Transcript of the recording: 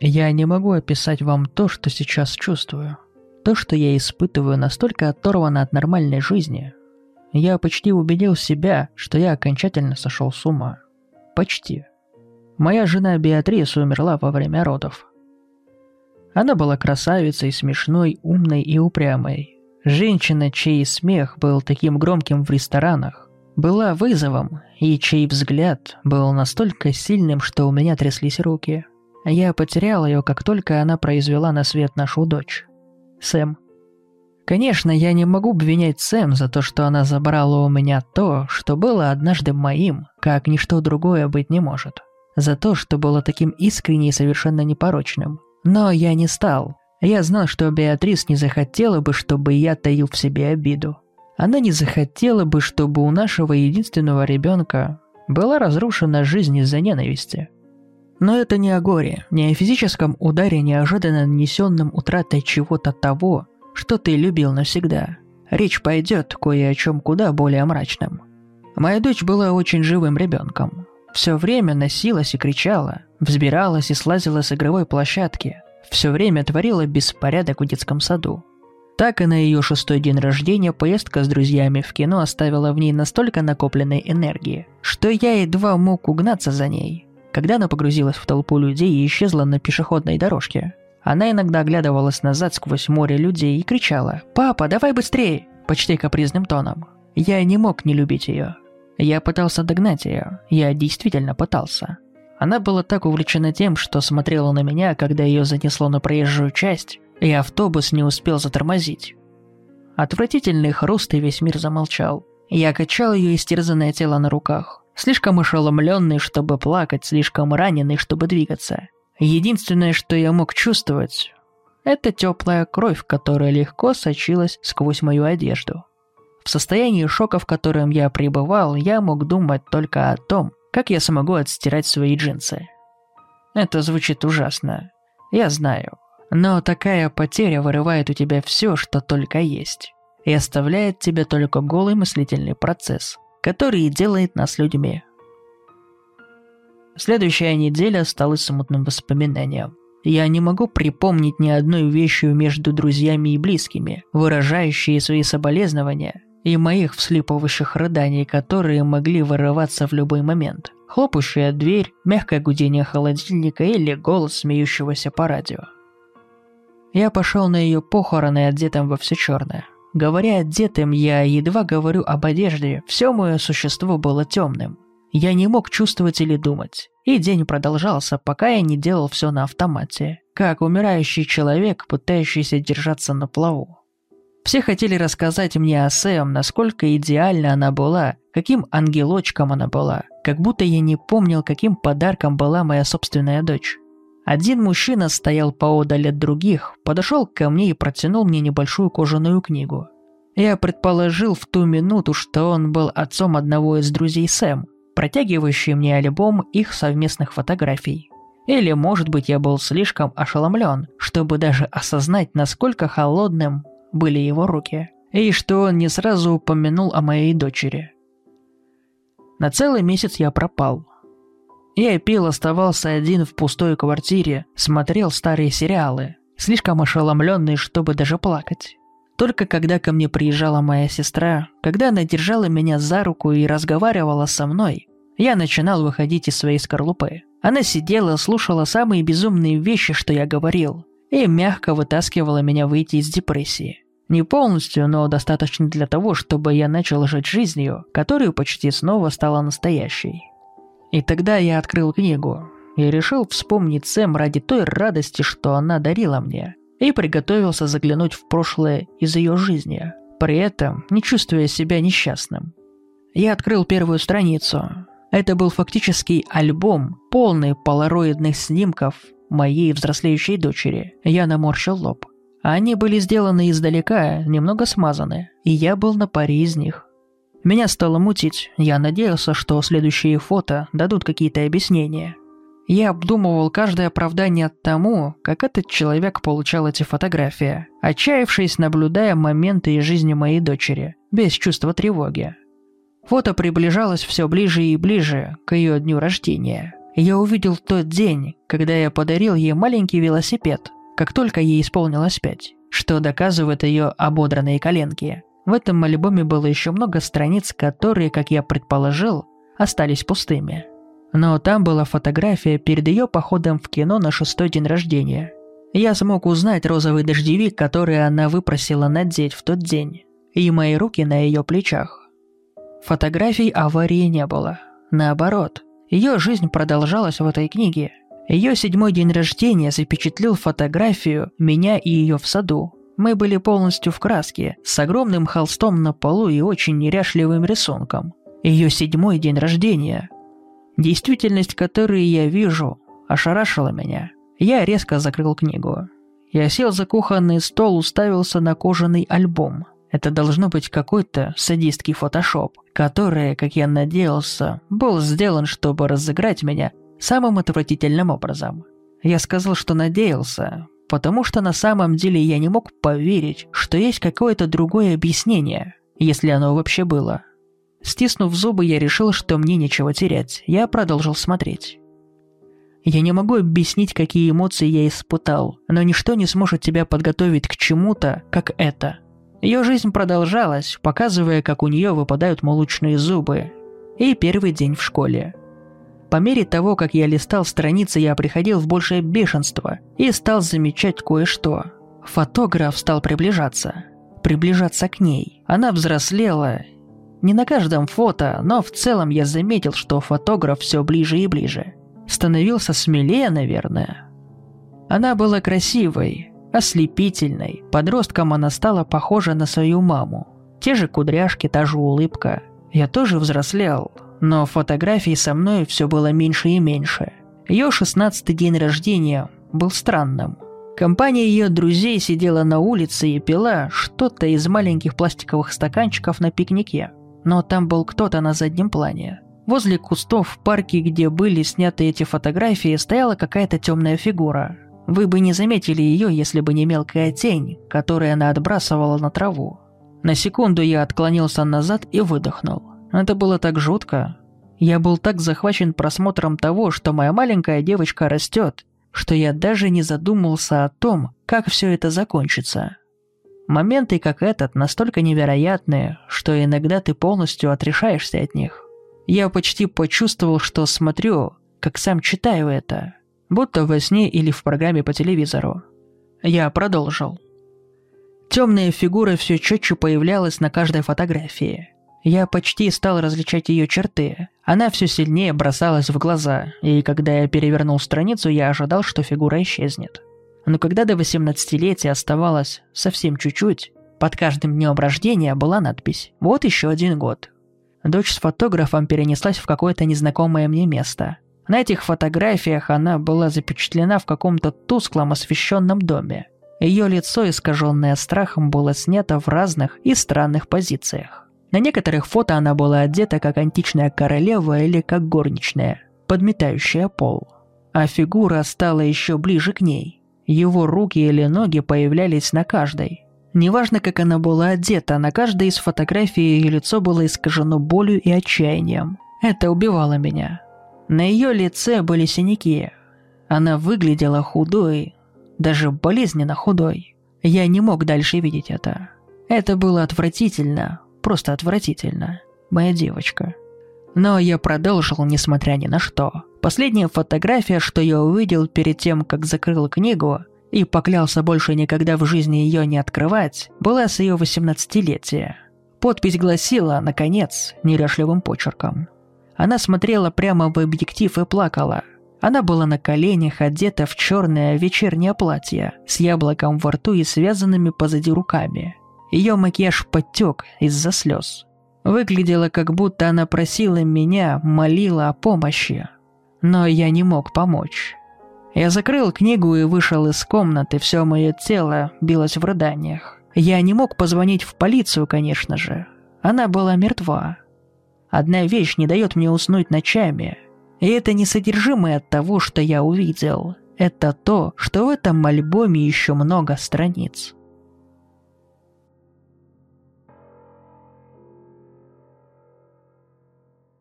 Я не могу описать вам то, что сейчас чувствую. То, что я испытываю, настолько оторвано от нормальной жизни. Я почти убедил себя, что я окончательно сошел с ума. Почти. Моя жена Беатрис умерла во время родов. Она была красавицей, смешной, умной и упрямой. Женщина, чей смех был таким громким в ресторанах, была вызовом, и чей взгляд был настолько сильным, что у меня тряслись руки. Я потерял ее, как только она произвела на свет нашу дочь. Сэм. Конечно, я не могу обвинять Сэм за то, что она забрала у меня то, что было однажды моим, как ничто другое быть не может. За то, что было таким искренне и совершенно непорочным. Но я не стал. Я знал, что Беатрис не захотела бы, чтобы я таил в себе обиду. Она не захотела бы, чтобы у нашего единственного ребенка была разрушена жизнь из-за ненависти. Но это не о горе, не о физическом ударе, неожиданно нанесенном утратой чего-то того, что ты любил навсегда. Речь пойдет кое о чем куда более мрачном. Моя дочь была очень живым ребенком. Все время носилась и кричала, взбиралась и слазила с игровой площадки, все время творила беспорядок в детском саду. Так и на ее шестой день рождения поездка с друзьями в кино оставила в ней настолько накопленной энергии, что я едва мог угнаться за ней. Когда она погрузилась в толпу людей и исчезла на пешеходной дорожке, она иногда оглядывалась назад сквозь море людей и кричала «Папа, давай быстрее!» почти капризным тоном. Я не мог не любить ее. Я пытался догнать ее. Я действительно пытался. Она была так увлечена тем, что смотрела на меня, когда ее занесло на проезжую часть, и автобус не успел затормозить. Отвратительный хруст, и весь мир замолчал. Я качал ее истерзанное тело на руках. Слишком ошеломленный, чтобы плакать, слишком раненый, чтобы двигаться. Единственное, что я мог чувствовать, это теплая кровь, которая легко сочилась сквозь мою одежду. В состоянии шока, в котором я пребывал, я мог думать только о том, как я смогу отстирать свои джинсы. Это звучит ужасно. Я знаю. Но такая потеря вырывает у тебя все, что только есть, и оставляет тебе только голый мыслительный процесс, который делает нас людьми. Следующая неделя стала смутным воспоминанием. Я не могу припомнить ни одной вещи между друзьями и близкими, выражающие свои соболезнования, и моих вслипывающих рыданий, которые могли вырываться в любой момент. Хлопающая дверь, мягкое гудение холодильника или голос смеющегося по радио. Я пошел на ее похороны одетым во все черное. Говоря одетым, я едва говорю об одежде, все мое существо было темным. Я не мог чувствовать или думать. И день продолжался, пока я не делал все на автомате, как умирающий человек, пытающийся держаться на плаву. Все хотели рассказать мне о Сэм, насколько идеальна она была, каким ангелочком она была, как будто я не помнил, каким подарком была моя собственная дочь. Один мужчина стоял поодаль от других, подошел ко мне и протянул мне небольшую кожаную книгу. Я предположил в ту минуту, что он был отцом одного из друзей Сэм, протягивающий мне альбом их совместных фотографий. Или, может быть, я был слишком ошеломлен, чтобы даже осознать, насколько холодным были его руки, и что он не сразу упомянул о моей дочери. На целый месяц я пропал – я пил, оставался один в пустой квартире, смотрел старые сериалы, слишком ошеломленный, чтобы даже плакать. Только когда ко мне приезжала моя сестра, когда она держала меня за руку и разговаривала со мной, я начинал выходить из своей скорлупы. Она сидела, слушала самые безумные вещи, что я говорил, и мягко вытаскивала меня выйти из депрессии. Не полностью, но достаточно для того, чтобы я начал жить жизнью, которая почти снова стала настоящей. И тогда я открыл книгу и решил вспомнить Сэм ради той радости, что она дарила мне, и приготовился заглянуть в прошлое из ее жизни, при этом не чувствуя себя несчастным. Я открыл первую страницу. Это был фактически альбом, полный полароидных снимков моей взрослеющей дочери. Я наморщил лоб. Они были сделаны издалека, немного смазаны, и я был на паре из них. Меня стало мутить. Я надеялся, что следующие фото дадут какие-то объяснения. Я обдумывал каждое оправдание тому, как этот человек получал эти фотографии, отчаявшись, наблюдая моменты из жизни моей дочери, без чувства тревоги. Фото приближалось все ближе и ближе к ее дню рождения. Я увидел тот день, когда я подарил ей маленький велосипед, как только ей исполнилось пять, что доказывает ее ободранные коленки. В этом альбоме было еще много страниц, которые, как я предположил, остались пустыми. Но там была фотография перед ее походом в кино на шестой день рождения. Я смог узнать розовый дождевик, который она выпросила надеть в тот день, и мои руки на ее плечах. Фотографий аварии не было. Наоборот, ее жизнь продолжалась в этой книге. Ее седьмой день рождения запечатлел фотографию меня и ее в саду. Мы были полностью в краске, с огромным холстом на полу и очень неряшливым рисунком. Ее седьмой день рождения. Действительность, которую я вижу, ошарашила меня. Я резко закрыл книгу. Я сел за кухонный стол, уставился на кожаный альбом – это должно быть какой-то садистский фотошоп, который, как я надеялся, был сделан, чтобы разыграть меня самым отвратительным образом. Я сказал, что надеялся, потому что на самом деле я не мог поверить, что есть какое-то другое объяснение, если оно вообще было. Стиснув зубы, я решил, что мне нечего терять. Я продолжил смотреть. Я не могу объяснить, какие эмоции я испытал, но ничто не сможет тебя подготовить к чему-то, как это – ее жизнь продолжалась, показывая, как у нее выпадают молочные зубы. И первый день в школе. По мере того, как я листал страницы, я приходил в большее бешенство и стал замечать кое-что. Фотограф стал приближаться. Приближаться к ней. Она взрослела. Не на каждом фото, но в целом я заметил, что фотограф все ближе и ближе. Становился смелее, наверное. Она была красивой, ослепительной. Подростком она стала похожа на свою маму. Те же кудряшки, та же улыбка. Я тоже взрослел, но фотографий со мной все было меньше и меньше. Ее шестнадцатый день рождения был странным. Компания ее друзей сидела на улице и пила что-то из маленьких пластиковых стаканчиков на пикнике. Но там был кто-то на заднем плане. Возле кустов в парке, где были сняты эти фотографии, стояла какая-то темная фигура. Вы бы не заметили ее, если бы не мелкая тень, которую она отбрасывала на траву. На секунду я отклонился назад и выдохнул. Это было так жутко. Я был так захвачен просмотром того, что моя маленькая девочка растет, что я даже не задумался о том, как все это закончится. Моменты, как этот, настолько невероятные, что иногда ты полностью отрешаешься от них. Я почти почувствовал, что смотрю, как сам читаю это – будто во сне или в программе по телевизору. Я продолжил. Темная фигура все четче появлялась на каждой фотографии. Я почти стал различать ее черты. Она все сильнее бросалась в глаза, и когда я перевернул страницу, я ожидал, что фигура исчезнет. Но когда до 18-летия оставалось совсем чуть-чуть, под каждым днем рождения была надпись «Вот еще один год». Дочь с фотографом перенеслась в какое-то незнакомое мне место – на этих фотографиях она была запечатлена в каком-то тусклом освещенном доме. Ее лицо, искаженное страхом, было снято в разных и странных позициях. На некоторых фото она была одета как античная королева или как горничная, подметающая пол. А фигура стала еще ближе к ней. Его руки или ноги появлялись на каждой. Неважно, как она была одета, на каждой из фотографий ее лицо было искажено болью и отчаянием. Это убивало меня. На ее лице были синяки. Она выглядела худой, даже болезненно худой. Я не мог дальше видеть это. Это было отвратительно, просто отвратительно. Моя девочка. Но я продолжил, несмотря ни на что. Последняя фотография, что я увидел перед тем, как закрыл книгу, и поклялся больше никогда в жизни ее не открывать, была с ее 18-летия. Подпись гласила, наконец, неряшливым почерком – она смотрела прямо в объектив и плакала. Она была на коленях, одета в черное вечернее платье, с яблоком во рту и связанными позади руками. Ее макияж подтек из-за слез. Выглядело, как будто она просила меня, молила о помощи. Но я не мог помочь. Я закрыл книгу и вышел из комнаты, все мое тело билось в рыданиях. Я не мог позвонить в полицию, конечно же. Она была мертва. Одна вещь не дает мне уснуть ночами. И это не содержимое того, что я увидел. Это то, что в этом альбоме еще много страниц.